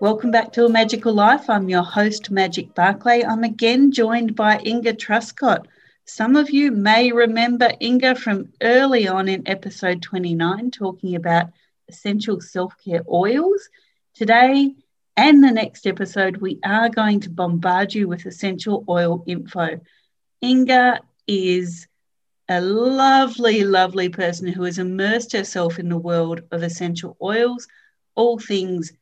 Welcome back to A Magical Life. I'm your host, Magic Barclay. I'm again joined by Inga Truscott. Some of you may remember Inga from early on in episode 29, talking about essential self care oils. Today and the next episode, we are going to bombard you with essential oil info. Inga is a lovely, lovely person who has immersed herself in the world of essential oils, all things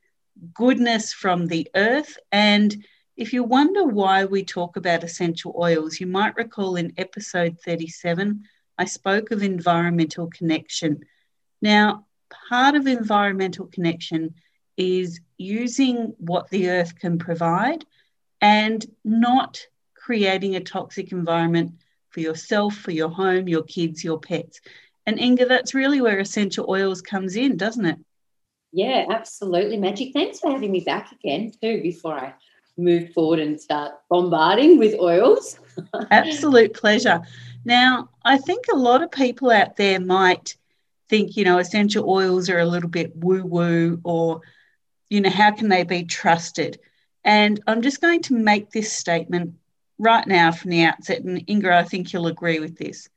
goodness from the earth. And if you wonder why we talk about essential oils, you might recall in episode 37, I spoke of environmental connection. Now, part of environmental connection is using what the earth can provide and not creating a toxic environment for yourself, for your home, your kids, your pets. And Inga, that's really where essential oils comes in, doesn't it? Yeah, absolutely. Magic. Thanks for having me back again, too, before I move forward and start bombarding with oils. Absolute pleasure. Now, I think a lot of people out there might think, you know, essential oils are a little bit woo woo or, you know, how can they be trusted? And I'm just going to make this statement right now from the outset. And Inga, I think you'll agree with this.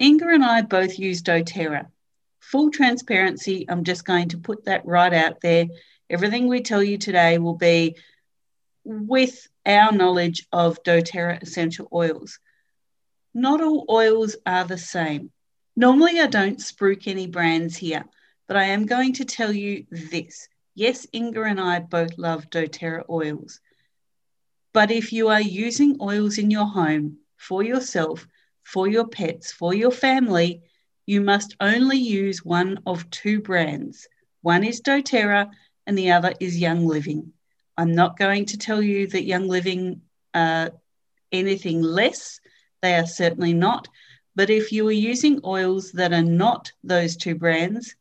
Inga and I both use doTERRA full transparency, I'm just going to put that right out there. Everything we tell you today will be with our knowledge of doTERRA essential oils. Not all oils are the same. Normally, I don't spruik any brands here, but I am going to tell you this. Yes, Inga and I both love doTERRA oils. But if you are using oils in your home for yourself, for your pets, for your family, you must only use one of two brands. One is doTERRA and the other is Young Living. I'm not going to tell you that Young Living are anything less. They are certainly not. But if you are using oils that are not those two brands,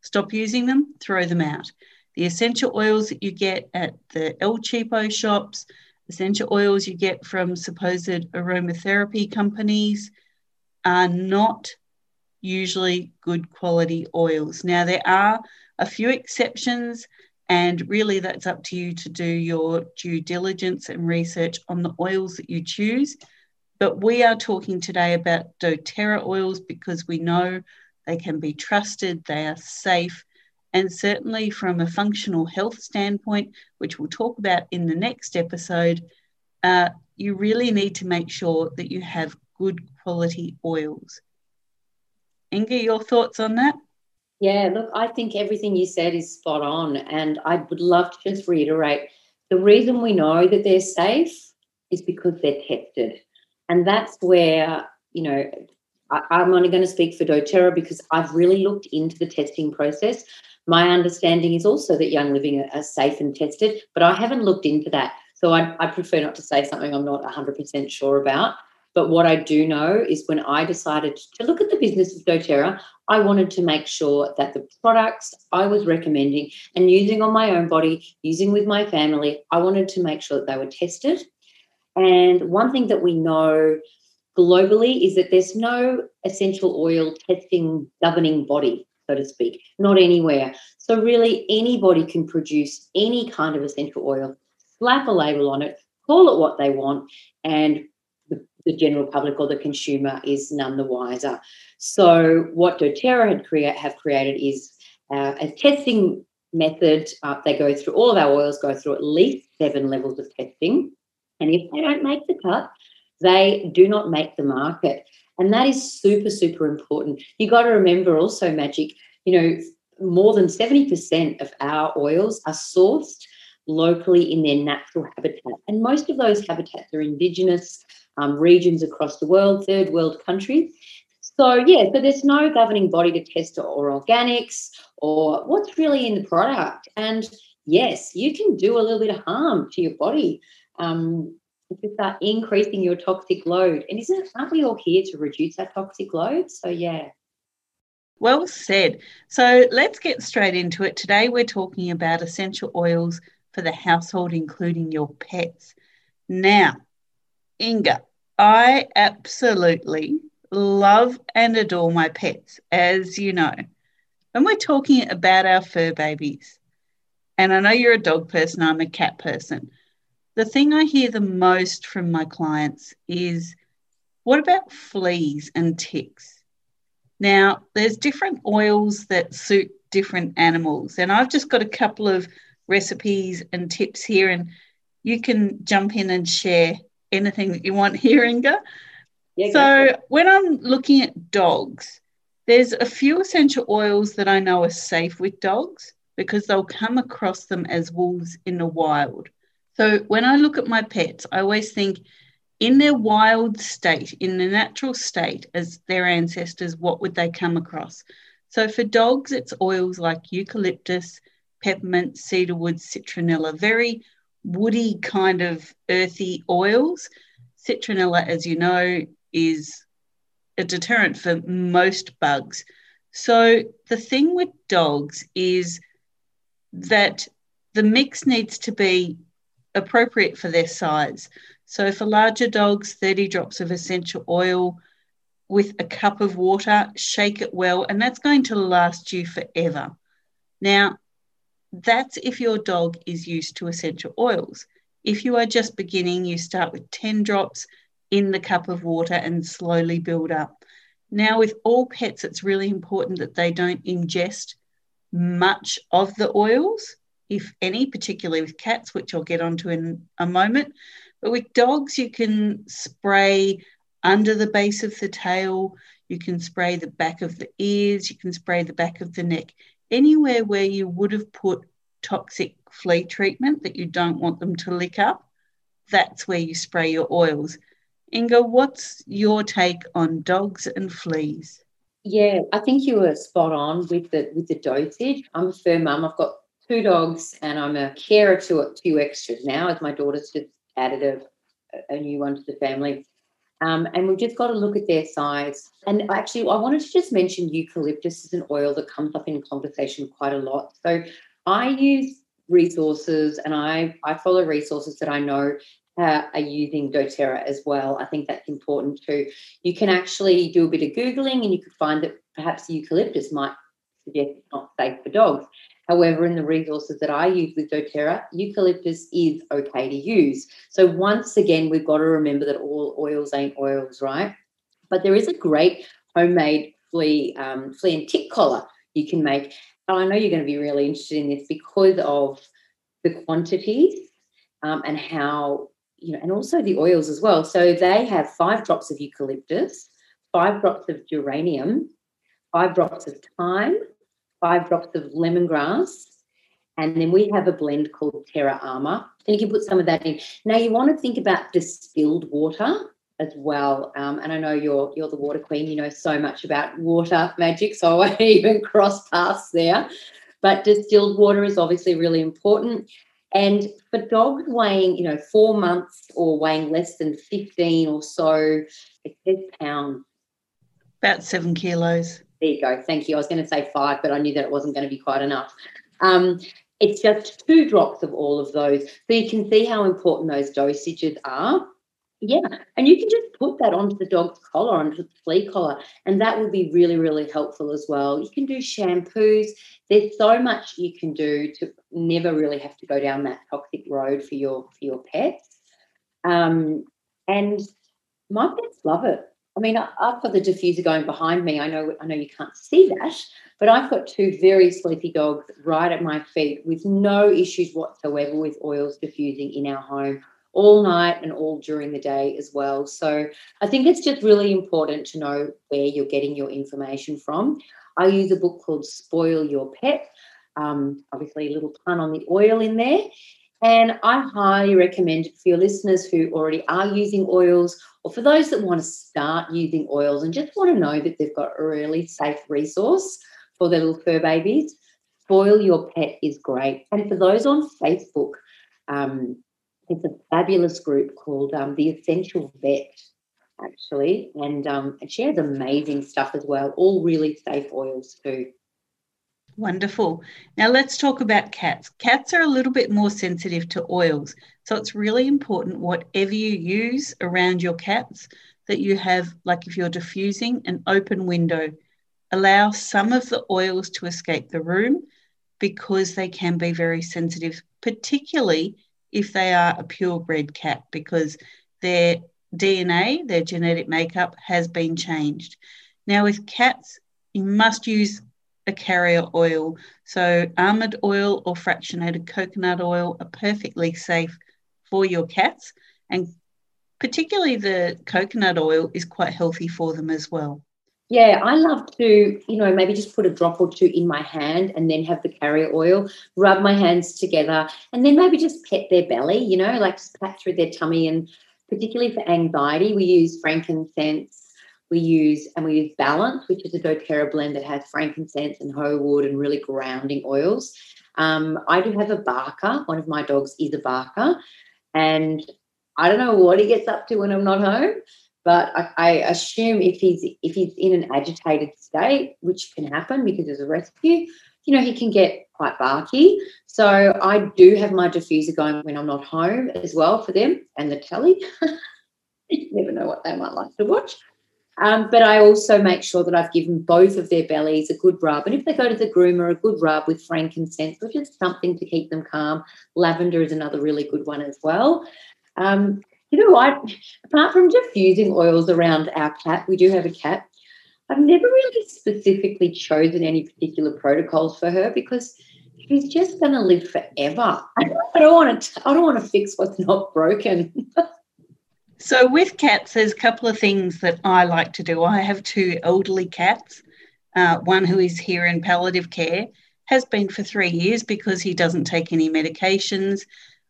stop using them, throw them out. The essential oils that you get at the El Cheapo shops, essential oils you get from supposed aromatherapy companies are not usually good quality oils. Now, there are a few exceptions, and really that's up to you to do your due diligence and research on the oils that you choose. But we are talking today about doTERRA oils because we know they can be trusted, they are safe, and certainly from a functional health standpoint, which we'll talk about in the next episode, uh, you really need to make sure that you have good quality oils. Inga, your thoughts on that? Yeah, look, I think everything you said is spot on. And I would love to just reiterate the reason we know that they're safe is because they're tested. And that's where, you know, I, am only going to speak for doTERRA because I've really looked into the testing process. My understanding is also that Young Living are, are safe and tested, but I haven't looked into that. So I, I prefer not to say something I'm not 100% sure about. But what I do know is when I decided to look at the business of doTERRA, I wanted to make sure that the products I was recommending and using on my own body, using with my family, I wanted to make sure that they were tested. And one thing that we know globally is that there's no essential oil testing governing body, so to speak, not anywhere. So, really, anybody can produce any kind of essential oil, slap a label on it, call it what they want, and the general public or the consumer is none the wiser. So, what doTERRA had create, have created is uh, a testing method. Uh, they go through all of our oils go through at least seven levels of testing, And if they don't make the cut, they do not make the market. And that is super, super important. You got to remember also, Magic, you know, more than 70% of our oils are sourced locally in their natural habitat. And most of those habitats are indigenous um, regions across the world, third world countries. So, yeah, so there's no governing body to test or organics or what's really in the product. And yes, you can do a little bit of harm to your body um, if you start increasing your toxic load. And isn't aren't we all here to reduce our toxic load? So, yeah. Well said. So let's get straight into it. Today we're talking about essential oils for the household, including your pets. Now, Inga, I absolutely love and adore my pets, as you know. And we're talking about our fur babies. And I know you're a dog person, I'm a cat person. The thing I hear the most from my clients is what about fleas and ticks? Now, there's different oils that suit different animals. And I've just got a couple of recipes and tips here, and you can jump in and share anything that you want here, Inga. Yeah, so when I'm looking at dogs, there's a few essential oils that I know are safe with dogs because they'll come across them as wolves in the wild. So when I look at my pets, I always think in their wild state, in the natural state as their ancestors, what would they come across? So for dogs, it's oils like eucalyptus, peppermint, cedarwood, citronella, very woody kind of earthy oils. Citronella, as you know, is a deterrent for most bugs. So the thing with dogs is that the mix needs to be appropriate for their size. So for larger dogs, 30 drops of essential oil with a cup of water, shake it well, and that's going to last you forever. Now, that's if your dog is used to essential oils. If you are just beginning, you start with 10 drops in the cup of water and slowly build up. Now, with all pets, it's really important that they don't ingest much of the oils, if any, particularly with cats, which I'll get onto in a moment. But with dogs, you can spray under the base of the tail, you can spray the back of the ears, you can spray the back of the neck anywhere where you would have put toxic flea treatment that you don't want them to lick up, that's where you spray your oils. Inga, what's your take on dogs and fleas? Yeah, I think you were spot on with the with the dosage. I'm a fur mum. I've got two dogs, and I'm a carer to few extras now, as my daughter's just added a, a new one to the family. Um, and we've just got to look at their size. And actually, I wanted to just mention eucalyptus is an oil that comes up in conversation quite a lot. So I use resources and I, I follow resources that I know uh, are using doTERRA as well. I think that's important too. You can actually do a bit of Googling and you could find that perhaps eucalyptus might suggest it's not safe for dogs. However, in the resources that I use with doTERRA, eucalyptus is okay to use. So once again, we've got to remember that all oils ain't oils, right? But there is a great homemade flea um, flea and tick collar you can make. And I know you're going to be really interested in this because of the quantities um, and how you know, and also the oils as well. So they have five drops of eucalyptus, five drops of geranium, five drops of thyme, five drops of lemongrass, and then we have a blend called Terra Armor. And you can put some of that in. Now you want to think about distilled water as well. Um, and I know you're you're the water queen. You know so much about water magic, so I won't even cross paths there. But distilled water is obviously really important. And for dogs weighing, you know, four months or weighing less than 15 or so, it says pounds. About seven kilos. There you go. Thank you. I was going to say five, but I knew that it wasn't going to be quite enough. Um, it's just two drops of all of those. So you can see how important those dosages are. Yeah. And you can just put that onto the dog's collar, onto the flea collar, and that will be really, really helpful as well. You can do shampoos. There's so much you can do to never really have to go down that toxic road for your for your pets. Um, and my pets love it. I mean, I've got the diffuser going behind me. I know, I know you can't see that, but I've got two very sleepy dogs right at my feet with no issues whatsoever with oils diffusing in our home. all night and all during the day as well. So I think it's just really important to know where you're getting your information from. I use a book called Spoil Your Pet. Um, obviously, a little pun on the oil in there. And I highly recommend it for your listeners who already are using oils or for those that want to start using oils and just want to know that they've got a really safe resource for their little fur babies. Spoil Your Pet is great. And for those on Facebook, um, it's a fabulous group called um, The Essential Vet, actually. And, um, and she has amazing stuff as well, all really safe oils too. Wonderful. Now let's talk about cats. Cats are a little bit more sensitive to oils. So it's really important, whatever you use around your cats, that you have, like if you're diffusing, an open window. Allow some of the oils to escape the room because they can be very sensitive, particularly if they are a purebred cat, because their DNA, their genetic makeup, has been changed. Now, with cats, you must use a carrier oil. So, almond oil or fractionated coconut oil are perfectly safe for your cats, and particularly the coconut oil is quite healthy for them as well. Yeah, I love to, you know, maybe just put a drop or two in my hand and then have the carrier oil, rub my hands together, and then maybe just pet their belly, you know, like just pat through their tummy. And particularly for anxiety, we use frankincense we use and we use Balance, which is a doTERRA blend that has frankincense and ho wood and really grounding oils. Um, I do have a barker. One of my dogs is a barker, and I don't know what he gets up to when I'm not home. But I, I assume if he's if he's in an agitated state, which can happen because there's a rescue, you know, he can get quite barky. So I do have my diffuser going when I'm not home as well for them and the telly. you never know what they might like to watch. Um, but I also make sure that I've given both of their bellies a good rub. And if they go to the groomer, a good rub with frankincense, which is something to keep them calm. Lavender is another really good one as well. Um, you know what? Apart from diffusing oils around our cat, we do have a cat. I've never really specifically chosen any particular protocols for her because she's just going to live forever. I don't want to. I don't want to fix what's not broken. So with cats, there's a couple of things that I like to do. I have two elderly cats. Uh, one who is here in palliative care has been for three years because he doesn't take any medications.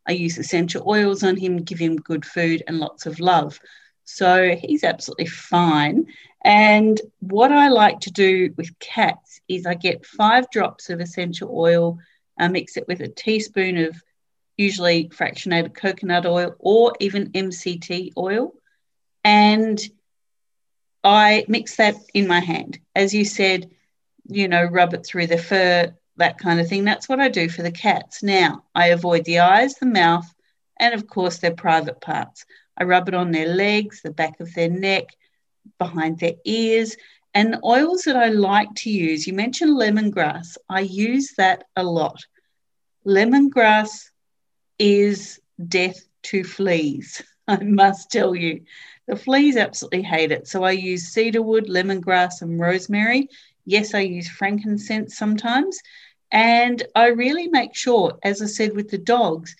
I use essential oils on him, give him good food and lots of love. So he's absolutely fine. And what I like to do with cats is I get five drops of essential oil, I mix it with a teaspoon of usually fractionated coconut oil or even MCT oil. And I mix that in my hand. As you said, you know, rub it through the fur, that kind of thing. That's what I do for the cats. Now, I avoid the eyes, the mouth, and of course their private parts. I rub it on their legs, the back of their neck, behind their ears. And the oils that I like to use, you mentioned lemongrass. I use that a lot. Lemongrass is death to fleas. I must tell you, the fleas absolutely hate it. So I use cedarwood, lemongrass, and rosemary. Yes, I use frankincense sometimes. And I really make sure, as I said with the dogs,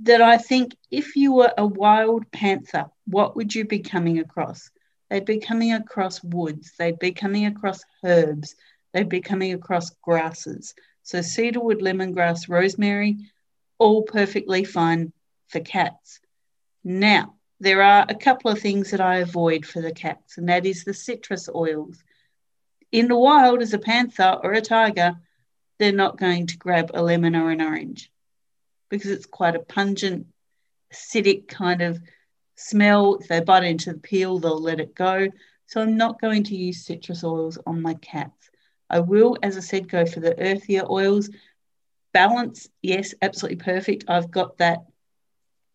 that I think if you were a wild panther, what would you be coming across? They'd be coming across woods, they'd be coming across herbs, they'd be coming across grasses. So, cedarwood, lemongrass, rosemary, all perfectly fine for cats. Now, there are a couple of things that I avoid for the cats, and that is the citrus oils. In the wild, as a panther or a tiger, they're not going to grab a lemon or an orange because it's quite a pungent, acidic kind of smell. If they bite into the peel, they'll let it go. So I'm not going to use citrus oils on my cats. I will, as I said, go for the earthier oils, Balance, yes, absolutely perfect. I've got that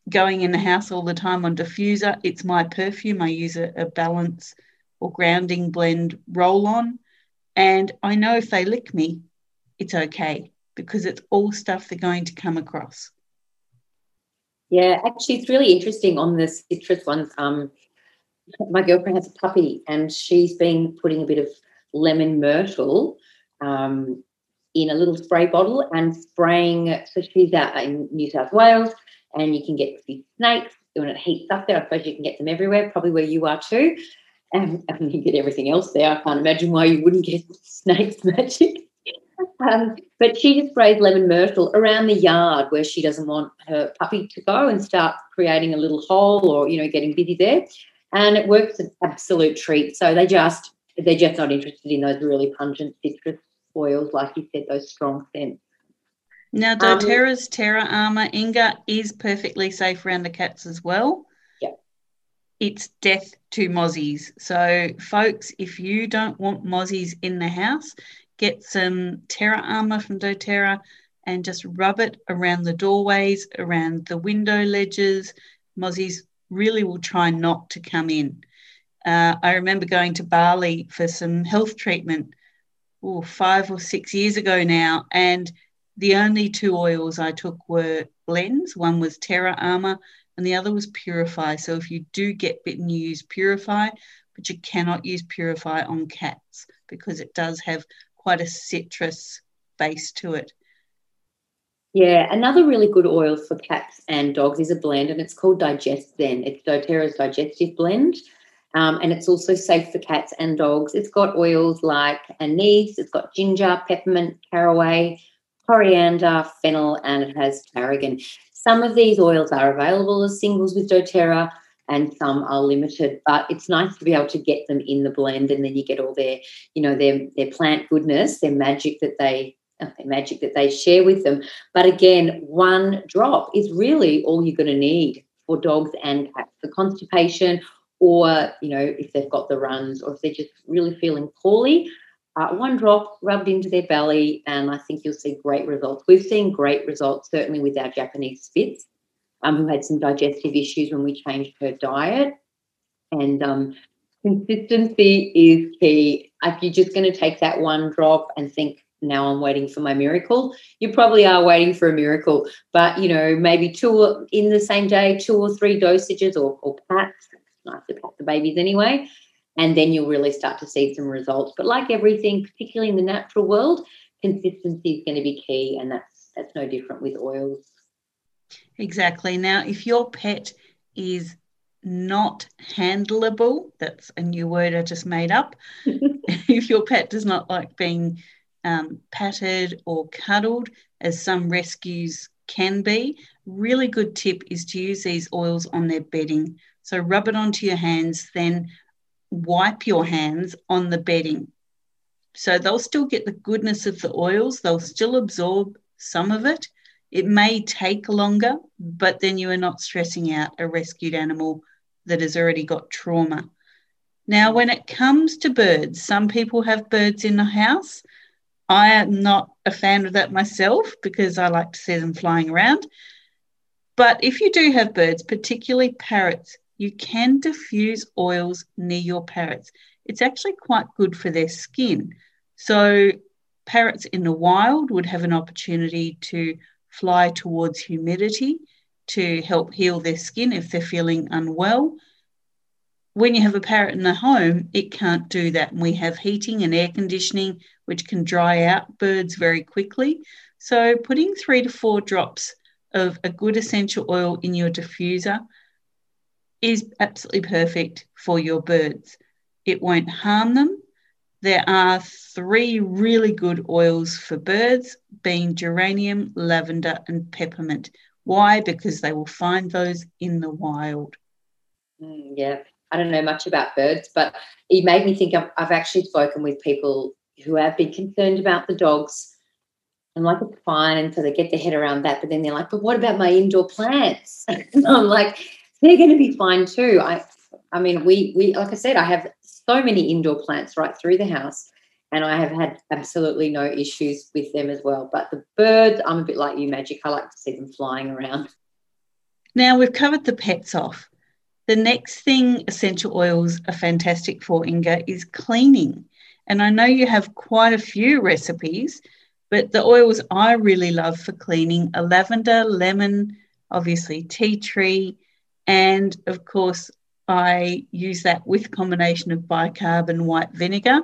going in the house all the time on diffuser. It's my perfume. I use a, a balance or grounding blend roll on. And I know if they lick me, it's okay because it's all stuff they're going to come across. Yeah, actually, it's really interesting on the citrus ones. Um, my girlfriend has a puppy and she's been putting a bit of lemon myrtle um, in a little spray bottle and spraying. So she's out in New South Wales, and you can get these snakes when it heats up there, I suppose you can get them everywhere, probably where you are too. And, and you get everything else there. I can't imagine why you wouldn't get snakes magic. Um, but she just sprays lemon myrtle around the yard where she doesn't want her puppy to go and start creating a little hole or, you know, getting busy there. And it works an absolute treat. So they just, they're just not interested in those really pungent citrus oils, like you said, those strong scents. Now, doTERRA's um, Terra Armour Inga is perfectly safe around the cats as well. Yeah. It's death to mozzies. So, folks, if you don't want mozzies in the house, get some Terra Armour from doTERRA and just rub it around the doorways, around the window ledges. Mozzies really will try not to come in. Uh, I remember going to Bali for some health treatment oh, five or six years ago now, and the only two oils I took were blends. One was Terra Armour and the other was Purify. So if you do get bitten, you use Purify, but you cannot use Purify on cats because it does have quite a citrus base to it. Yeah, another really good oil for cats and dogs is a blend, and it's called DigestZen. It's doTERRA's digestive blend, um, and it's also safe for cats and dogs. It's got oils like anise, it's got ginger, peppermint, caraway, coriander, fennel, and it has tarragon. Some of these oils are available as singles with doTERRA, and some are limited. But it's nice to be able to get them in the blend, and then you get all their, you know, their their plant goodness, their magic that they uh, their magic that they share with them. But again, one drop is really all you're going to need for dogs and cats for constipation, or you know, if they've got the runs, or if they're just really feeling poorly. Uh, one drop rubbed into their belly, and I think you'll see great results. We've seen great results, certainly with our Japanese Spitz um, who had some digestive issues when we changed her diet. And um, consistency is key. If you're just going to take that one drop and think, now I'm waiting for my miracle, you probably are waiting for a miracle. But, you know, maybe two in the same day, two or three dosages or, or. To pat the babies anyway. And then you'll really start to see some results. But like everything, particularly in the natural world, consistency is going to be key. And that's that's no different with oils. Exactly. Now, if your pet is not handleable, that's a new word I just made up. if your pet does not like being um, patted or cuddled, as some rescues can be, really good tip is to use these oils on their bedding. So rub it onto your hands, then wipe your hands on the bedding. So they'll still get the goodness of the oils, they'll still absorb some of it, it may take longer, but then you are not stressing out a rescued animal that has already got trauma. Now, when it comes to birds, some people have birds in the house. I am not a fan of that myself because I like to see them flying around. But if you do have birds, particularly parrots, you can diffuse oils near your parrots. It's actually quite good for their skin. So, parrots in the wild would have an opportunity to fly towards humidity to help heal their skin if they're feeling unwell. When you have a parrot in the home, it can't do that. And we have heating and air conditioning, which can dry out birds very quickly. So, putting three to four drops of a good essential oil in your diffuser is absolutely perfect for your birds. It won't harm them, there are three really good oils for birds, being geranium, lavender, and peppermint. Why? Because they will find those in the wild. Mm, yeah, I don't know much about birds, but it made me think I've, I've actually spoken with people who have been concerned about the dogs. I'm like, it's fine. So they get their head around that. But then they're like, but what about my indoor plants? and I'm like, they're going to be fine too. I, I mean, we, we, like I said, I have so many indoor plants right through the house. And I have had absolutely no issues with them as well. But the birds, I'm a bit like you, Magic. I like to see them flying around. Now we've covered the pets off. The next thing essential oils are fantastic for, Inga, is cleaning. And I know you have quite a few recipes, but the oils I really love for cleaning are lavender, lemon, obviously tea tree, and of course I use that with combination of bicarb and white vinegar.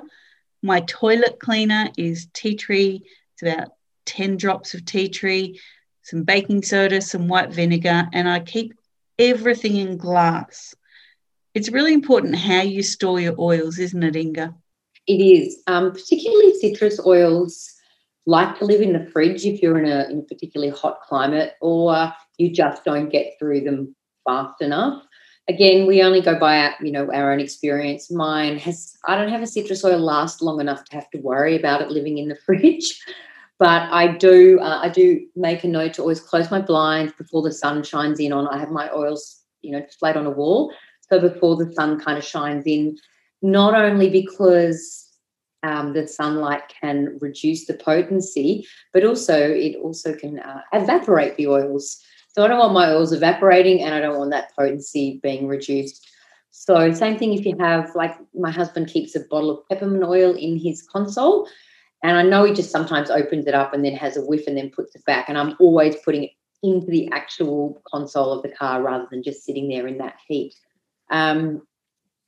My toilet cleaner is tea tree. It's about 10 drops of tea tree, some baking soda, some white vinegar, and I keep everything in glass. It's really important how you store your oils, isn't it, Inga? It is, um, particularly citrus oils like to live in the fridge if you're in a, in a particularly hot climate or you just don't get through them fast enough. Again, we only go by our, you know, our own experience. Mine has, I don't have a citrus oil last long enough to have to worry about it living in the fridge. But I do, uh, I do make a note to always close my blinds before the sun shines in on. I have my oils, you know, displayed on a wall. So before the sun kind of shines in, not only because um, the sunlight can reduce the potency, but also it also can uh, evaporate the oils. So I don't want my oils evaporating and I don't want that potency being reduced. So same thing if you have like my husband keeps a bottle of peppermint oil in his console and I know he just sometimes opens it up and then has a whiff and then puts it back and I'm always putting it into the actual console of the car rather than just sitting there in that heat. Um,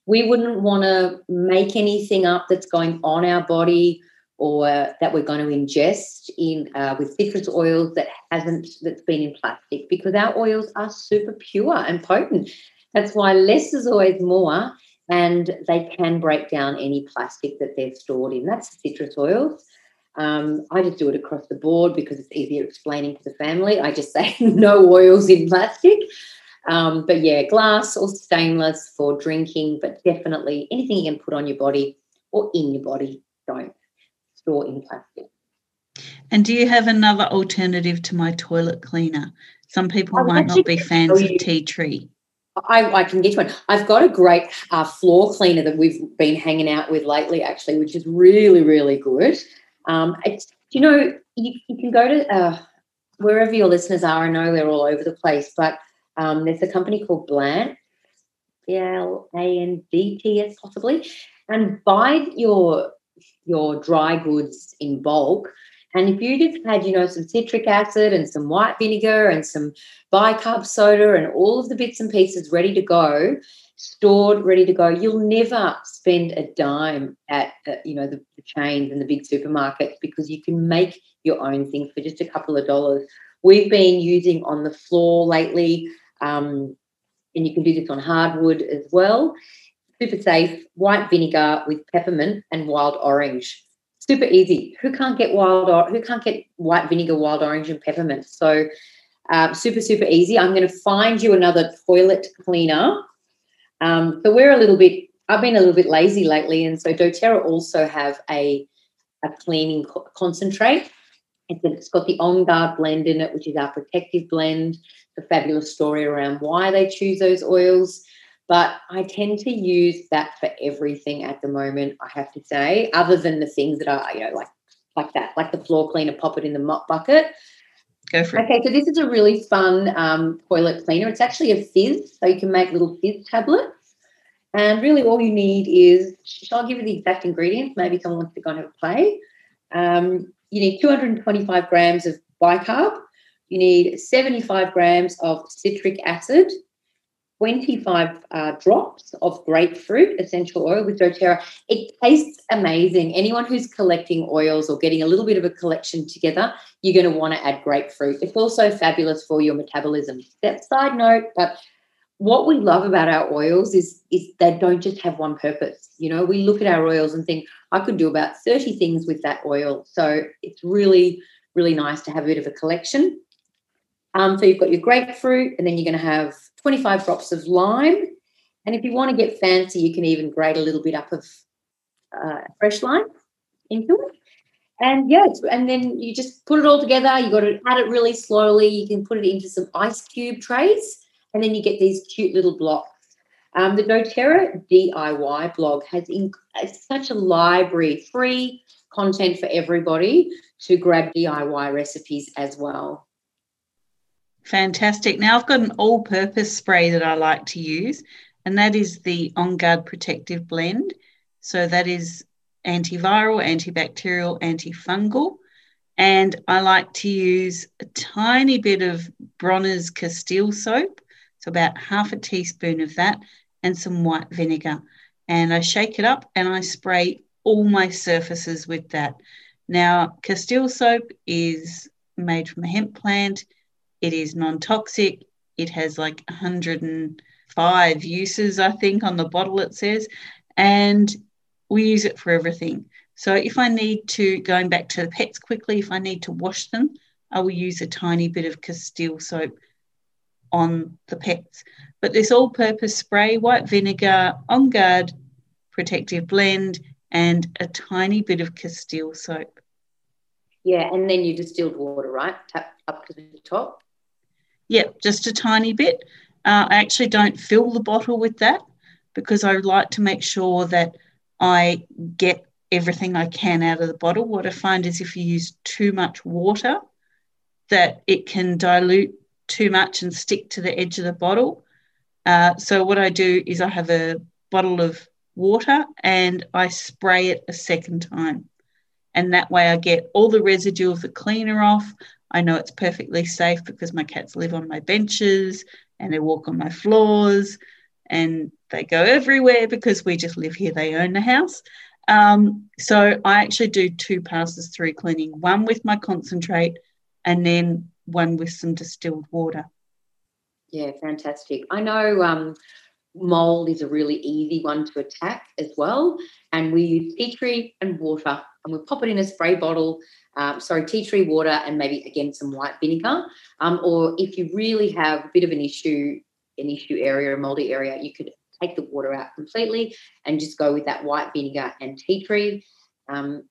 we wouldn't want to make anything up that's going on our body or that we're going to ingest in uh, with citrus oils that hasn't that's been in plastic because our oils are super pure and potent. That's why less is always more, and they can break down any plastic that they're stored in. That's citrus oils. Um, I just do it across the board because it's easier explaining to the family. I just say no oils in plastic. Um, but yeah, glass or stainless for drinking, but definitely anything you can put on your body or in your body, don't store in plastic. And do you have another alternative to my toilet cleaner? Some people might not be fans of tea tree. I, I, can get you one. I've got a great uh, floor cleaner that we've been hanging out with lately, actually, which is really, really good. Um, you know, you, you can go to uh, wherever your listeners are. I know they're all over the place, but um, there's a company called Blant, B L A N D T S possibly, and buy your your dry goods in bulk. And if you just had, you know, some citric acid and some white vinegar and some bicarb soda and all of the bits and pieces ready to go, stored, ready to go, you'll never spend a dime at, uh, you know, the, the chains and the big supermarkets because you can make your own thing for just a couple of dollars. We've been using on the floor lately um, and you can do this on hardwood as well. Super safe, white vinegar with peppermint and wild orange. Super easy. Who can't get wild or who can't get white vinegar, wild orange, and peppermint? So uh, super, super easy. I'm going to find you another toilet cleaner. Um, so we're a little bit, I've been a little bit lazy lately. And so doTERRA also have a, a cleaning co- concentrate. It's, it's got the OnGuard blend in it, which is our protective blend The fabulous story around why they choose those oils. But I tend to use that for everything at the moment, I have to say, other than the things that are, you know, like like that, like the floor cleaner, pop it in the mop bucket. Go for it. Okay, so this is a really fun um, toilet cleaner. It's actually a fizz, so you can make little fizz tablets. And really, all you need is, shall I give you the exact ingredients? Maybe someone wants to go and have a play. Um, you need 225 grams of bicarb, you need 75 grams of citric acid, 25 uh, drops of grapefruit essential oil with doTERRA. It tastes amazing. Anyone who's collecting oils or getting a little bit of a collection together, you're going to want to add grapefruit. It's also fabulous for your metabolism. That side note, but what we love about our oils is is they don't just have one purpose. You know, we look at our oils and think I could do about 30 things with that oil. So it's really really nice to have a bit of a collection. Um, so you've got your grapefruit, and then you're going to have 25 drops of lime. And if you want to get fancy, you can even grate a little bit up of uh, fresh lime into it. And yeah, and then you just put it all together. You got to add it really slowly. You can put it into some ice cube trays, and then you get these cute little blocks. Um, the doTERRA DIY blog has such a library, free content for everybody to grab DIY recipes as well. Fantastic. Now I've got an all purpose spray that I like to use, and that is the OnGuard Protective Blend. So that is antiviral, antibacterial, antifungal. And I like to use a tiny bit of Bronner's Castile soap, so about half a teaspoon of that, and some white vinegar. And I shake it up and I spray all my surfaces with that. Now, Castile soap is made from a hemp plant. It is non toxic. it has like 105 uses, I think, on the bottle it says. And we use it for everything. So if I need to, going back to the pets quickly, if I need to wash them, I will use a tiny bit of Castile soap on the pets. But this all purpose spray, white vinegar, OnGuard, protective blend, and a tiny bit of Castile soap. Yeah, and then your distilled water, right? Tap up to the top. Yep, just a tiny bit. Uh, I actually don't fill the bottle with that because I like to make sure that I get everything I can out of the bottle. What I find is if you use too much water, that it can dilute too much and stick to the edge of the bottle. Uh, so what I do is I have a bottle of water and I spray it a second time. And that way I get all the residue of the cleaner off. I know it's perfectly safe because my cats live on my benches and they walk on my floors and they go everywhere because we just live here. They own the house. Um, so I actually do two passes through cleaning, one with my concentrate and then one with some distilled water. Yeah, fantastic. I know um, mold is a really easy one to attack as well. And we use tea tree and water, and we pop it in a spray bottle. Um, sorry, tea tree water, and maybe again some white vinegar. Um, or if you really have a bit of an issue, an issue area, a moldy area, you could take the water out completely and just go with that white vinegar and tea tree. Um,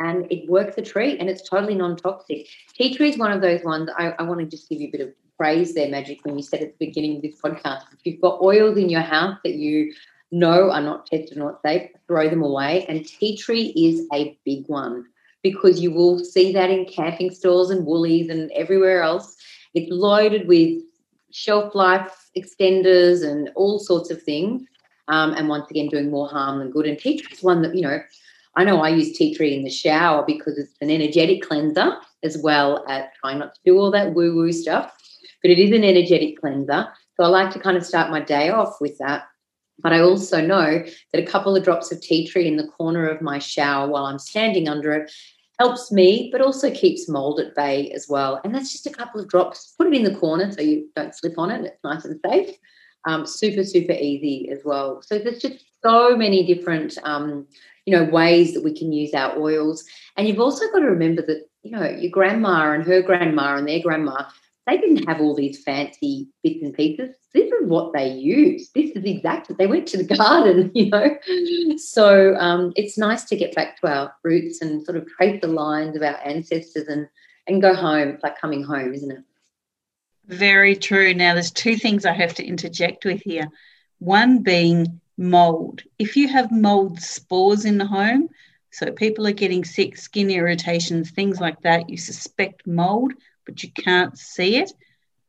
and it works a treat and it's totally non-toxic. Tea tree is one of those ones I, I want to just give you a bit of praise there, Magic, when you said at the beginning of this podcast, if you've got oils in your house that you know are not tested or not safe, throw them away. And tea tree is a big one because you will see that in camping stores and woolies and everywhere else. It's loaded with shelf life extenders and all sorts of things. Um, and once again, doing more harm than good. And tea tree is one that, you know, I know I use tea tree in the shower because it's an energetic cleanser as well as trying not to do all that woo woo stuff but it is an energetic cleanser. So I like to kind of start my day off with that. But I also know that a couple of drops of tea tree in the corner of my shower while I'm standing under it helps me, but also keeps mold at bay as well. And that's just a couple of drops. Put it in the corner so you don't slip on it. It's nice and safe. Um, super, super easy as well. So there's just so many different, um, you know, ways that we can use our oils. And you've also got to remember that, you know, your grandma and her grandma and their grandma they didn't have all these fancy bits and pieces. This is what they used. This is exactly they went to the garden, you know. So um, it's nice to get back to our roots and sort of trace the lines of our ancestors and and go home. It's like coming home, isn't it? Very true. Now there's two things I have to interject with here. One being mold. If you have mold spores in the home, so people are getting sick, skin irritations, things like that, you suspect mold but you can't see it.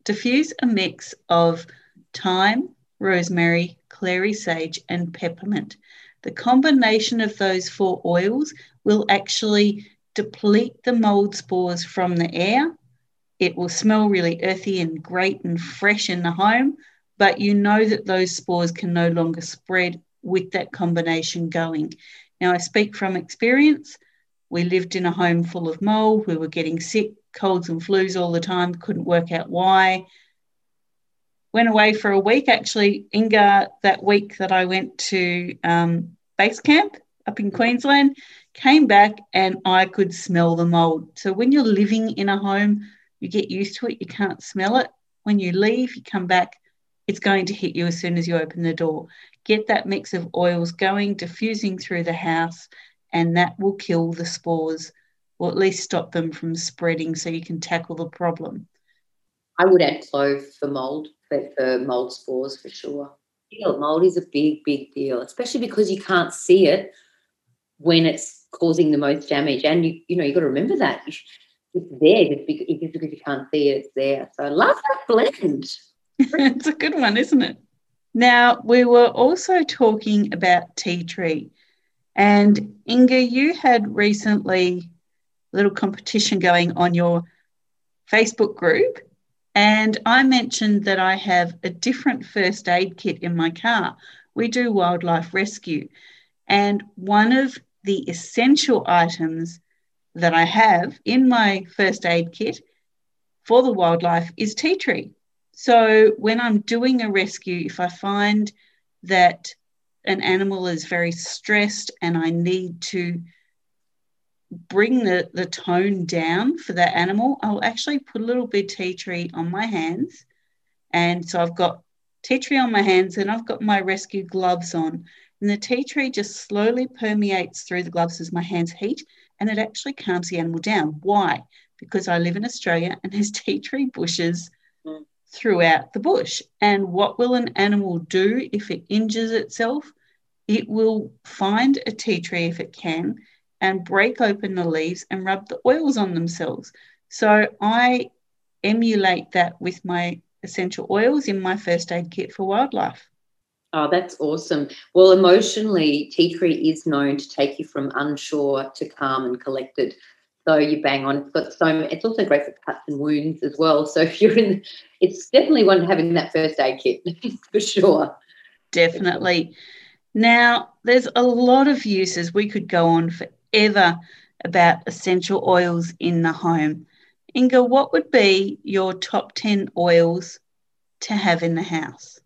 Diffuse a mix of thyme, rosemary, clary sage, and peppermint. The combination of those four oils will actually deplete the mold spores from the air. It will smell really earthy and great and fresh in the home, but you know that those spores can no longer spread with that combination going. Now, I speak from experience. We lived in a home full of mold. We were getting sick colds and flus all the time, couldn't work out why. Went away for a week. Actually, Inga, that week that I went to um, base camp up in Queensland, came back and I could smell the mold. So when you're living in a home, you get used to it, you can't smell it. When you leave, you come back, it's going to hit you as soon as you open the door. Get that mix of oils going, diffusing through the house, and that will kill the spores or at least stop them from spreading so you can tackle the problem. I would add clove for mold, for, mold spores for sure. Mold is a big, big deal, especially because you can't see it when it's causing the most damage. And you, you know, you've got to remember that it's there just because, just because you can't see it, it's there. So I love that blend. it's a good one, isn't it? Now, we were also talking about tea tree. And Inga, you had recently little competition going on your Facebook group. And I mentioned that I have a different first aid kit in my car. We do wildlife rescue. And one of the essential items that I have in my first aid kit for the wildlife is tea tree. So when I'm doing a rescue, if I find that an animal is very stressed and I need to bring the, the tone down for that animal, I'll actually put a little bit tea tree on my hands. And so I've got tea tree on my hands and I've got my rescue gloves on. And the tea tree just slowly permeates through the gloves as my hands heat and it actually calms the animal down. Why? Because I live in Australia and there's tea tree bushes mm. throughout the bush. And what will an animal do if it injures itself? It will find a tea tree if it can and break open the leaves and rub the oils on themselves. So I emulate that with my essential oils in my first aid kit for wildlife. Oh, that's awesome. Well, emotionally, tea tree is known to take you from unsure to calm and collected. So you bang on. It's got so. It's also great for cuts and wounds as well. So if you're in, it's definitely one having that first aid kit for sure. Definitely. Now, there's a lot of uses. We could go on forever about essential oils in the home. Inga, what would be your top 10 oils to have in the house?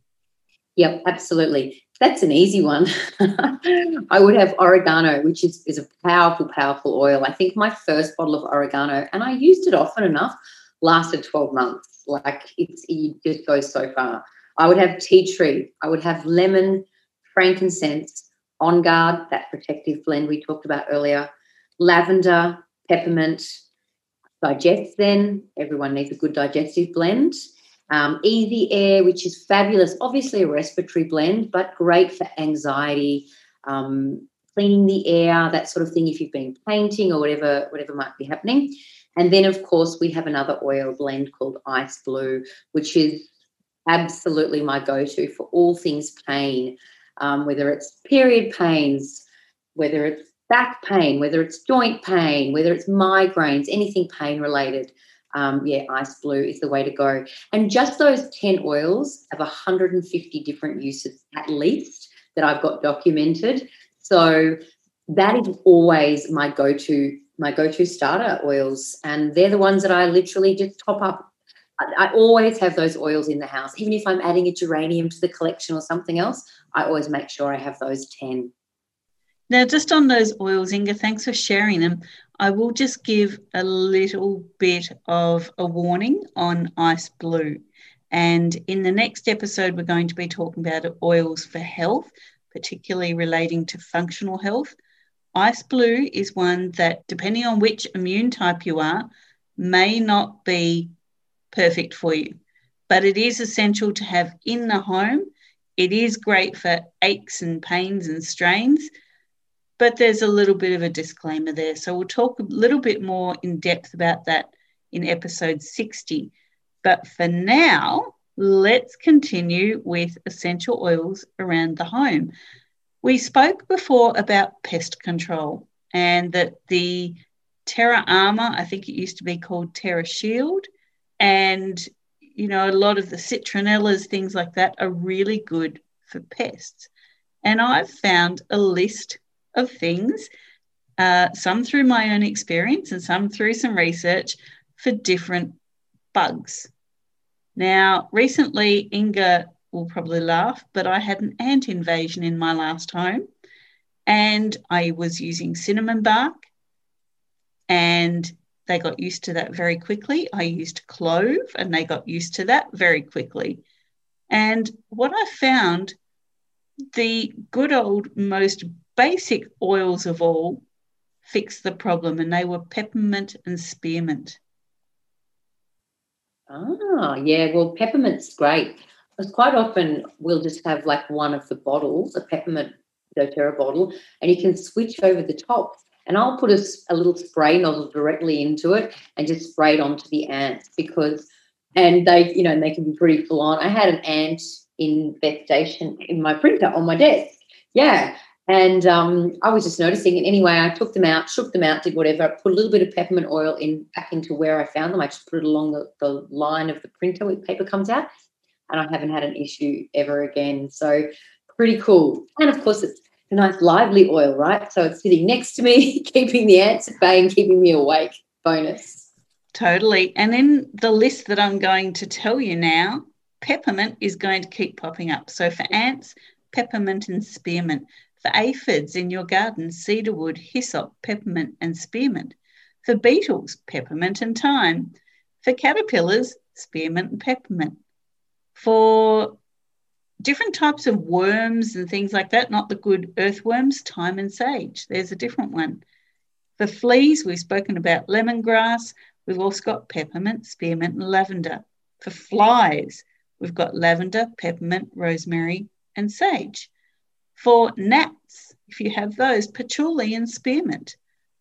Yep, absolutely. That's an easy one. I would have oregano, which is, is a powerful, powerful oil. I think my first bottle of oregano, and I used it often enough, lasted 12 months. Like it's, it just goes so far. I would have tea tree. I would have lemon, frankincense, OnGuard, that protective blend we talked about earlier, lavender, peppermint, DigestZen. Everyone needs a good digestive blend. Um, easy air, which is fabulous, obviously a respiratory blend, but great for anxiety, um, cleaning the air, that sort of thing. If you've been painting or whatever, whatever might be happening, and then of course we have another oil blend called Ice Blue, which is absolutely my go-to for all things pain, um, whether it's period pains, whether it's back pain, whether it's joint pain, whether it's migraines, anything pain related um, yeah, ice blue is the way to go. And just those 10 oils have 150 different uses at least that I've got documented. So that is always my go-to, my go-to starter oils. And they're the ones that I literally just top up. I, always have those oils in the house. Even if I'm adding a geranium to the collection or something else, I always make sure I have those 10. Now, just on those oils, Inga, thanks for sharing them. I will just give a little bit of a warning on ice blue. And in the next episode, we're going to be talking about oils for health, particularly relating to functional health. Ice blue is one that, depending on which immune type you are, may not be perfect for you, but it is essential to have in the home. It is great for aches and pains and strains but there's a little bit of a disclaimer there. So we'll talk a little bit more in depth about that in episode 60. But for now, let's continue with essential oils around the home. We spoke before about pest control and that the Terra Armor, I think it used to be called TerraShield, and you know, a lot of the citronellas, things like that, are really good for pests. And I've found a list of things, uh, some through my own experience and some through some research for different bugs. Now, recently, Inga will probably laugh, but I had an ant invasion in my last home and I was using cinnamon bark and they got used to that very quickly. I used clove and they got used to that very quickly. And what I found, the good old, most basic oils of all fixed the problem, and they were peppermint and spearmint. Ah, yeah. Well, peppermint's great. Because quite often we'll just have like one of the bottles, a peppermint doTERRA bottle, and you can switch over the top. And I'll put a, a little spray nozzle directly into it and just spray it onto the ants because, and they, you know, and they can be pretty full on. I had an ant infestation in my printer on my desk. Yeah. And um, I was just noticing. And anyway, I took them out, shook them out, did whatever, put a little bit of peppermint oil in back into where I found them. I just put it along the, the line of the printer where paper comes out. And I haven't had an issue ever again. So pretty cool. And of course, it's a nice lively oil, right? So it's sitting next to me, keeping the ants at bay and keeping me awake. Bonus. Totally. And in the list that I'm going to tell you now, peppermint is going to keep popping up. So for ants, peppermint and spearmint. For aphids in your garden, cedarwood, hyssop, peppermint, and spearmint. For beetles, peppermint and thyme. For caterpillars, spearmint and peppermint. For different types of worms and things like that, not the good earthworms, thyme and sage. There's a different one. For fleas, we've spoken about lemongrass. We've also got peppermint, spearmint, and lavender. For flies, we've got lavender, peppermint, rosemary, and sage. For gnats, if you have those, patchouli and spearmint.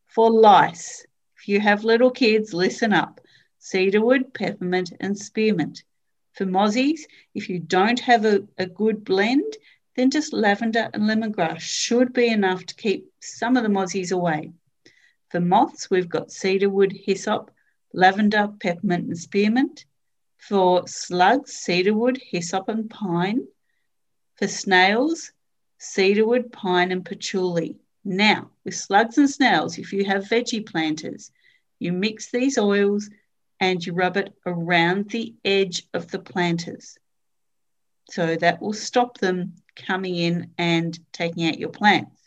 For lice, if you have little kids, listen up cedarwood, peppermint, and spearmint. For mozzies, if you don't have a, a good blend, then just lavender and lemongrass should be enough to keep some of the mozzies away. For moths, we've got cedarwood, hyssop, lavender, peppermint, and spearmint. For slugs, cedarwood, hyssop, and pine. For snails, cedarwood, pine, and patchouli. Now, with slugs and snails, if you have veggie planters, you mix these oils and you rub it around the edge of the planters. So that will stop them coming in and taking out your plants.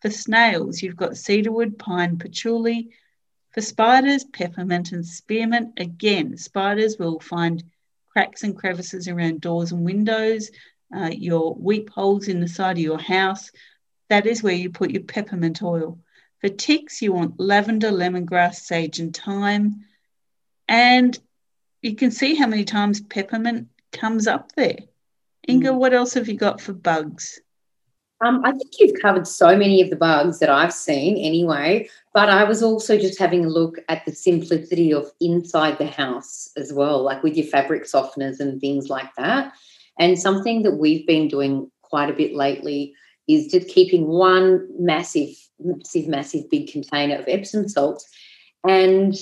For snails, you've got cedarwood, pine, patchouli. For spiders, peppermint and spearmint. Again, spiders will find cracks and crevices around doors and windows, uh, your weep holes in the side of your house. That is where you put your peppermint oil. For ticks, you want lavender, lemongrass, sage, and thyme. And you can see how many times peppermint comes up there. Inga, mm. what else have you got for bugs? Um, I think you've covered so many of the bugs that I've seen anyway, but I was also just having a look at the simplicity of inside the house as well, like with your fabric softeners and things like that. And something that we've been doing quite a bit lately is just keeping one massive, massive, massive big container of Epsom salts and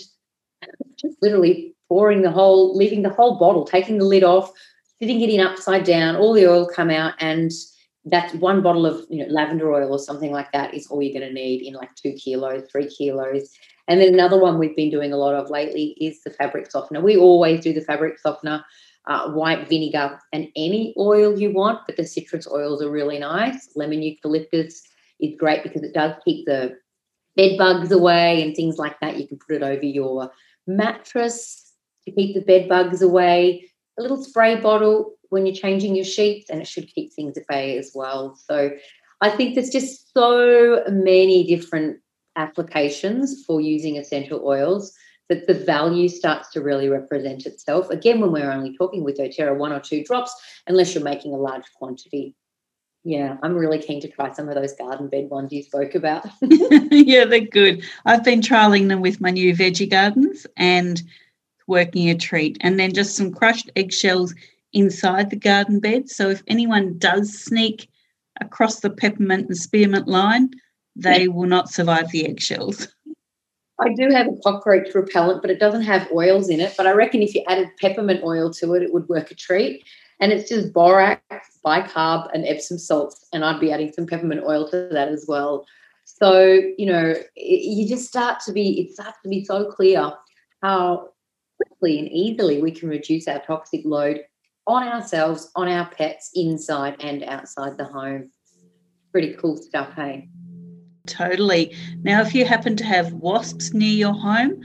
just literally pouring the whole, leaving the whole bottle, taking the lid off, sitting it in upside down, all the oil come out, and that one bottle of you know lavender oil or something like that is all you're going to need in like two kilos, three kilos. And then another one we've been doing a lot of lately is the fabric softener. We always do the fabric softener, uh, white vinegar, and any oil you want, but the citrus oils are really nice. Lemon eucalyptus is great because it does keep the bed bugs away and things like that. You can put it over your mattress to keep the bed bugs away, a little spray bottle when you're changing your sheets, and it should keep things at bay as well. So I think there's just so many different applications for using essential oils that the value starts to really represent itself. Again, when we're only talking with doTERRA, one or two drops, unless you're making a large quantity. Yeah, I'm really keen to try some of those garden bed ones you spoke about. yeah, they're good. I've been trialing them with my new veggie gardens and working a treat. And then just some crushed eggshells inside the garden bed. So if anyone does sneak across the peppermint and spearmint line, they will not survive the eggshells. I do have a cockroach repellent, but it doesn't have oils in it. But I reckon if you added peppermint oil to it, it would work a treat and it's just borax, bicarb, and Epsom salts. And I'd be adding some peppermint oil to that as well. So, you know, it, you just start to be, it starts to be so clear how quickly and easily we can reduce our toxic load on ourselves, on our pets, inside and outside the home. Pretty cool stuff, hey? Totally. Now, if you happen to have wasps near your home,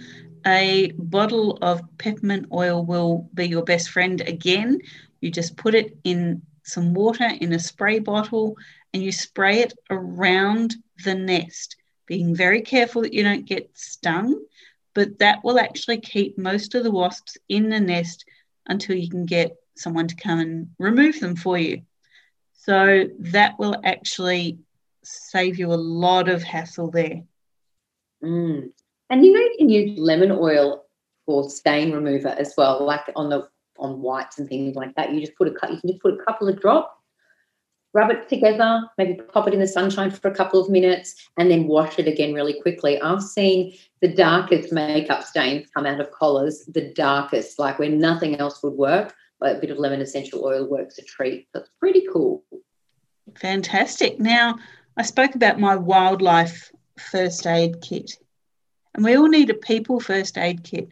a bottle of peppermint oil will be your best friend again. You just put it in some water in a spray bottle and you spray it around the nest, being very careful that you don't get stung, but that will actually keep most of the wasps in the nest until you can get someone to come and remove them for you. So that will actually save you a lot of hassle there. Mm. And you know, you can use lemon oil for stain remover as well, like on the on whites and things like that. You just put a you can just put a couple of drops, rub it together, maybe pop it in the sunshine for a couple of minutes, and then wash it again really quickly. I've seen the darkest makeup stains come out of collars, the darkest, like where nothing else would work. But a bit of lemon essential oil works a treat. That's pretty cool. Fantastic. Now, I spoke about my wildlife first aid kit, and we all need a people first aid kit.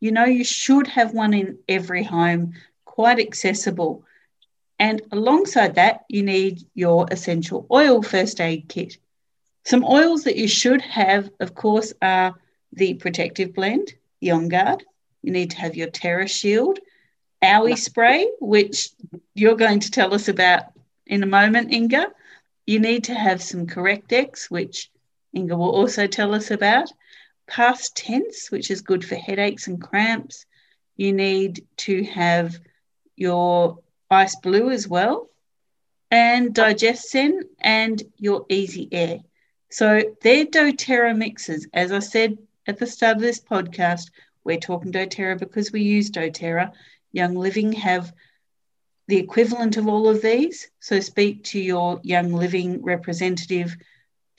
You know, you should have one in every home. quite accessible. And alongside that, you need your essential oil first aid kit. Some oils that you should have, of course, are the protective blend, the OnGuard. You need to have your TerraShield, Owie spray, which you're going to tell us about in a moment, Inga. You need to have some Correct-X, which Inga will also tell us about. PastTense, which is good for headaches and cramps. You need to have your Ice Blue as well, and DigestZen and your Easy Air. So they're doTERRA mixes. As I said at the start of this podcast, we're talking doTERRA because we use doTERRA. Young Living have the equivalent of all of these. So speak to your Young Living representative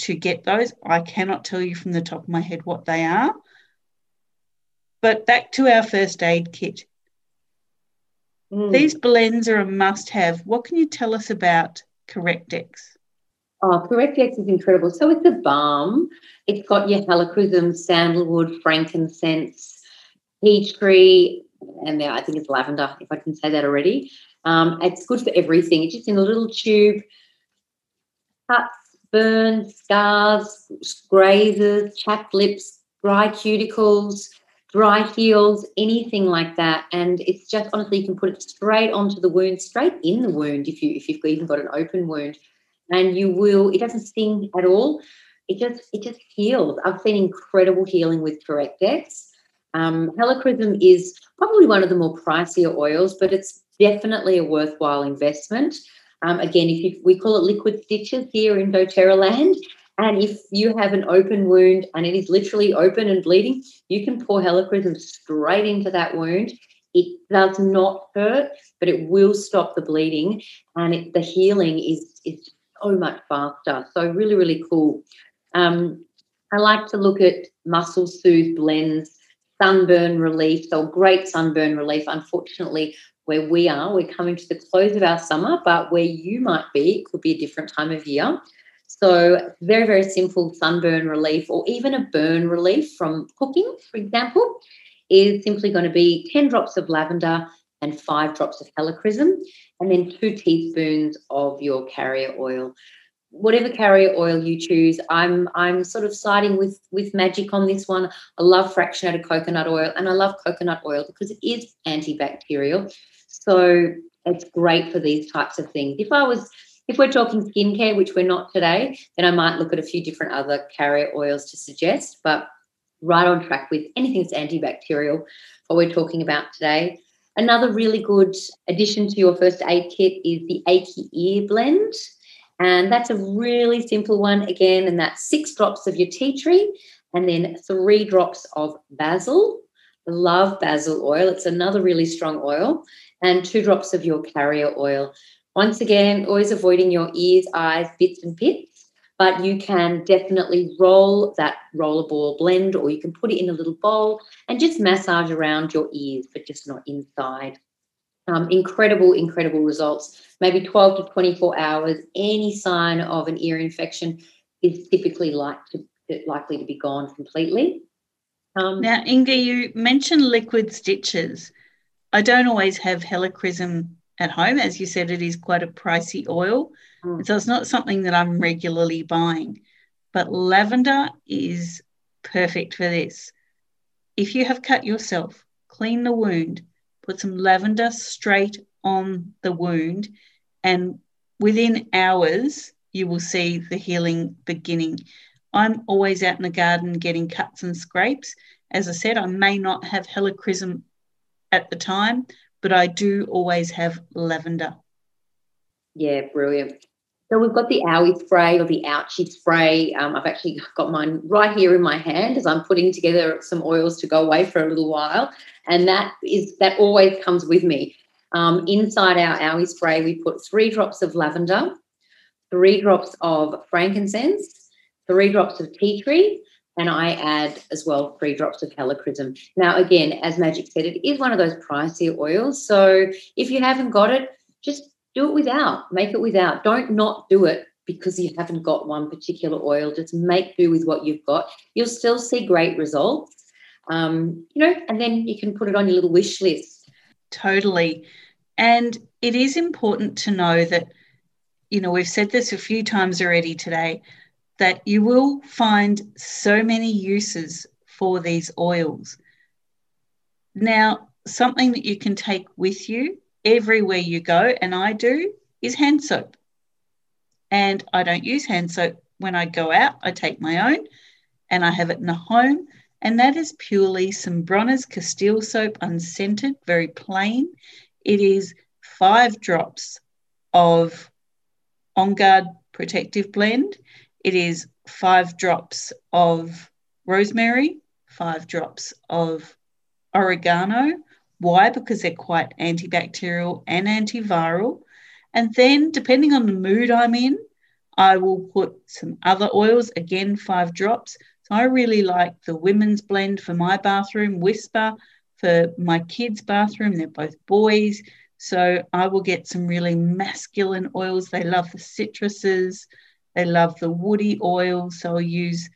to get those. I cannot tell you from the top of my head what they are. But back to our first aid kit. Mm. These blends are a must have. What can you tell us about Correct-X? Oh, Correct-X is incredible. So it's a balm. It's got your helichrysum, sandalwood, frankincense, tea tree, and I think it's lavender, if I can say that already. Um, it's good for everything. It's just in a little tube. Cuts, burns, scars, grazes, chapped lips, dry cuticles, dry heels, anything like that. And it's just honestly, you can put it straight onto the wound, straight in the wound if you if you've even got an open wound, and you will. It doesn't sting at all. It just it just heals. I've seen incredible healing with Correct-X. Um, helichrysum is probably one of the more pricier oils, but it's definitely a worthwhile investment. Um, again, if you, we call it liquid stitches here in doTERRA land, and if you have an open wound and it is literally open and bleeding, you can pour helichrysum straight into that wound. It does not hurt, but it will stop the bleeding, and it, the healing is is so much faster. So really, really cool. Um, I like to look at muscle soothe blends, sunburn relief. So great sunburn relief. Unfortunately, where we are, we're coming to the close of our summer, but where you might be, could be a different time of year. So, very, very simple sunburn relief or even a burn relief from cooking, for example, is simply going to be 10 drops of lavender and five drops of helichrysum, and then two teaspoons of your carrier oil. Whatever carrier oil you choose, I'm I'm sort of siding with with magic on this one. I love fractionated coconut oil, and I love coconut oil because it is antibacterial. So it's great for these types of things. If I was if we're talking skincare, which we're not today, then I might look at a few different other carrier oils to suggest, but right on track with anything that's antibacterial, what we're talking about today. Another really good addition to your first aid kit is the Achy Ear Blend. And that's a really simple one again, and that's six drops of your tea tree and then three drops of basil. Love basil oil, it's another really strong oil, and two drops of your carrier oil. Once again, always avoiding your ears, eyes, bits, and pits, but you can definitely roll that rollerball blend or you can put it in a little bowl and just massage around your ears, but just not inside. Um, incredible, incredible results. Maybe 12 to 24 hours. Any sign of an ear infection is typically like to, likely to be gone completely. Um, now, Inga, you mentioned liquid stitches. I don't always have helichrysum at home. As you said, it is quite a pricey oil. Mm. So it's not something that I'm regularly buying. But lavender is perfect for this. If you have cut yourself, clean the wound, put some lavender straight on the wound, and within hours, you will see the healing beginning. I'm always out in the garden getting cuts and scrapes. As I said, I may not have helichrysum at the time, but I do always have lavender. Yeah, brilliant. So we've got the owie spray or the ouchie spray. Um, I've actually got mine right here in my hand as I'm putting together some oils to go away for a little while, and that is that always comes with me. Um, inside our owie spray, we put three drops of lavender, three drops of frankincense, three drops of tea tree, and I add as well three drops of helichrysum. Now, again, as Magic said, it is one of those pricier oils. So if you haven't got it, just do it without. Make it without. Don't not do it because you haven't got one particular oil. Just make do with what you've got. You'll still see great results. Um, you know, and then you can put it on your little wish list. Totally. And it is important to know that, you know, we've said this a few times already today, that you will find so many uses for these oils. Now, something that you can take with you everywhere you go, and I do, is hand soap. And I don't use hand soap when I go out, I take my own and I have it in the home. And that is purely some Bronner's Castile soap, unscented, very plain. It is five drops of OnGuard Protective Blend. It is five drops of rosemary, five drops of oregano. Why? Because they're quite antibacterial and antiviral. And then, depending on the mood I'm in, I will put some other oils, again, five drops. So I really like the women's blend for my bathroom, Whisper for my kids' bathroom. They're both boys. So I will get some really masculine oils. They love the citruses, they love the woody oils. So I'll use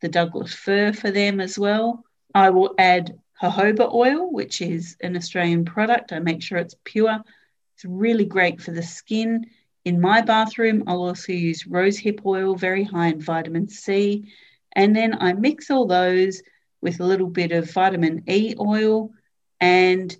the Douglas fir for them as well. I will add jojoba oil, which is an Australian product. I make sure it's pure. It's really great for the skin. In my bathroom, I'll also use rosehip oil, very high in vitamin C. And then I mix all those with a little bit of vitamin E oil and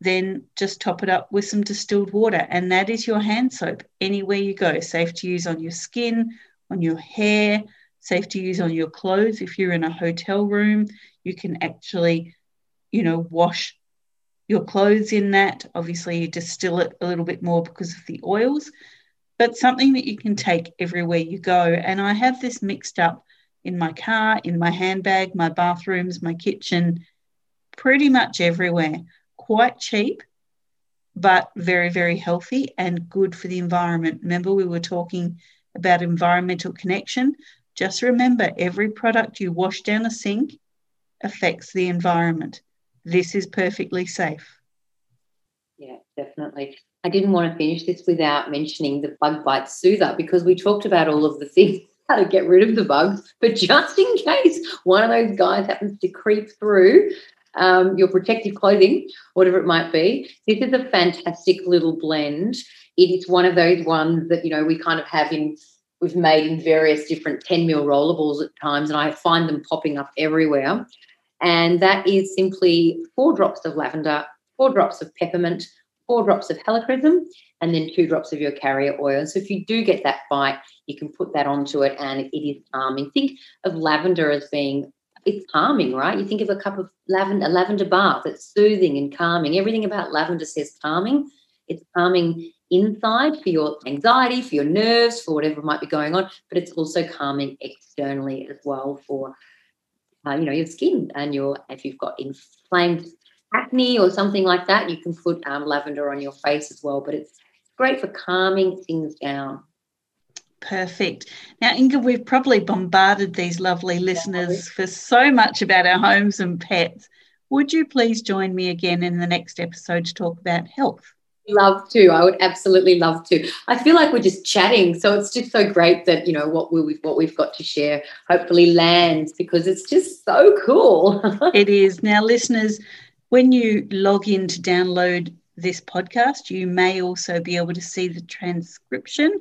then just top it up with some distilled water. And that is your hand soap anywhere you go. Safe to use on your skin, on your hair, safe to use on your clothes. If you're in a hotel room, you can actually, you know, wash your clothes in that. Obviously, you distill it a little bit more because of the oils, but something that you can take everywhere you go. And I have this mixed up in my car, in my handbag, my bathrooms, my kitchen, pretty much everywhere. Quite cheap, but very, very healthy and good for the environment. Remember, we were talking about environmental connection. Just remember every product you wash down a sink affects the environment. This is perfectly safe. Yeah, definitely. I didn't want to finish this without mentioning the bug bite soother because we talked about all of the things how to get rid of the bugs, but just in case one of those guys happens to creep through um, your protective clothing, whatever it might be, this is a fantastic little blend. It is one of those ones that you know we kind of have in we've made in various different 10 mil rollables at times, and I find them popping up everywhere. And that is simply four drops of lavender, four drops of peppermint, four drops of helichrysum, and then two drops of your carrier oil. So if you do get that bite, you can put that onto it and it is calming. Think of lavender as being it's calming, right? You think of a cup of lavender, a lavender bath, it's soothing and calming. Everything about lavender says calming. It's calming inside for your anxiety, for your nerves, for whatever might be going on, but it's also calming externally as well for uh, you know your skin and your if you've got inflamed acne or something like that, you can put um, lavender on your face as well. But it's great for calming things down. Perfect. Now, Inga, we've probably bombarded these lovely listeners for so much about our homes and pets. Would you please join me again in the next episode to talk about health? Love to. I would absolutely love to. I feel like we're just chatting, so it's just so great that you know what we've what we've got to share hopefully lands because it's just so cool. it is. Now, listeners, when you log in to download this podcast, you may also be able to see the transcription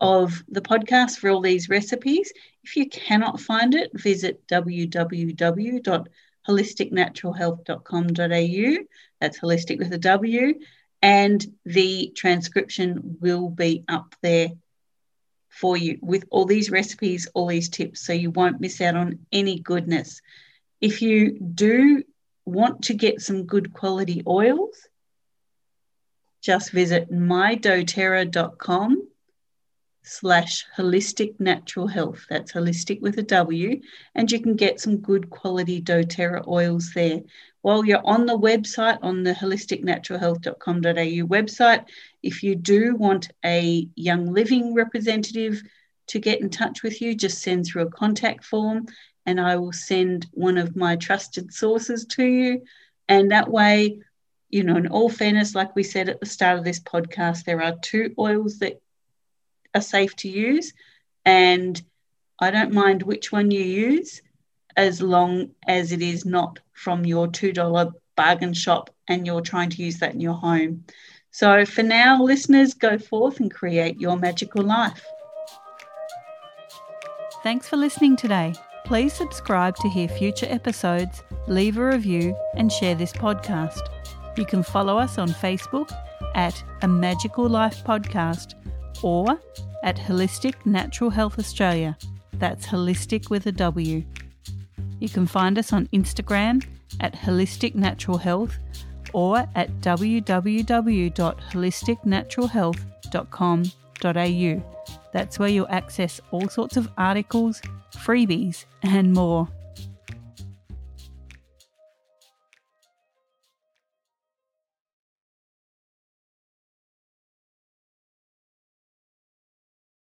of the podcast for all these recipes. If you cannot find it, visit www.wholisticnaturalhealth.com.au. That's holistic with a W. And the transcription will be up there for you with all these recipes, all these tips, so you won't miss out on any goodness. If you do want to get some good quality oils, just visit mydoterra.com slash wholistic natural health. That's holistic with a W. And you can get some good quality doTERRA oils there. While you're on the website, on the wholisticnaturalhealth.com.au website, if you do want a Young Living representative to get in touch with you, just send through a contact form and I will send one of my trusted sources to you. And that way, you know, in all fairness, like we said at the start of this podcast, there are two oils that are safe to use. And I don't mind which one you use as long as it is not from your $2 bargain shop and you're trying to use that in your home. So for now, listeners, go forth and create your magical life. Thanks for listening today. Please subscribe to hear future episodes, leave a review, and share this podcast. You can follow us on Facebook at A Magical Life Podcast or at Wholistic Natural Health Australia. That's holistic with a W. You can find us on Instagram at Wholistic Natural Health or at www.wholisticnaturalhealth.com.au. That's where you'll access all sorts of articles, freebies, and more.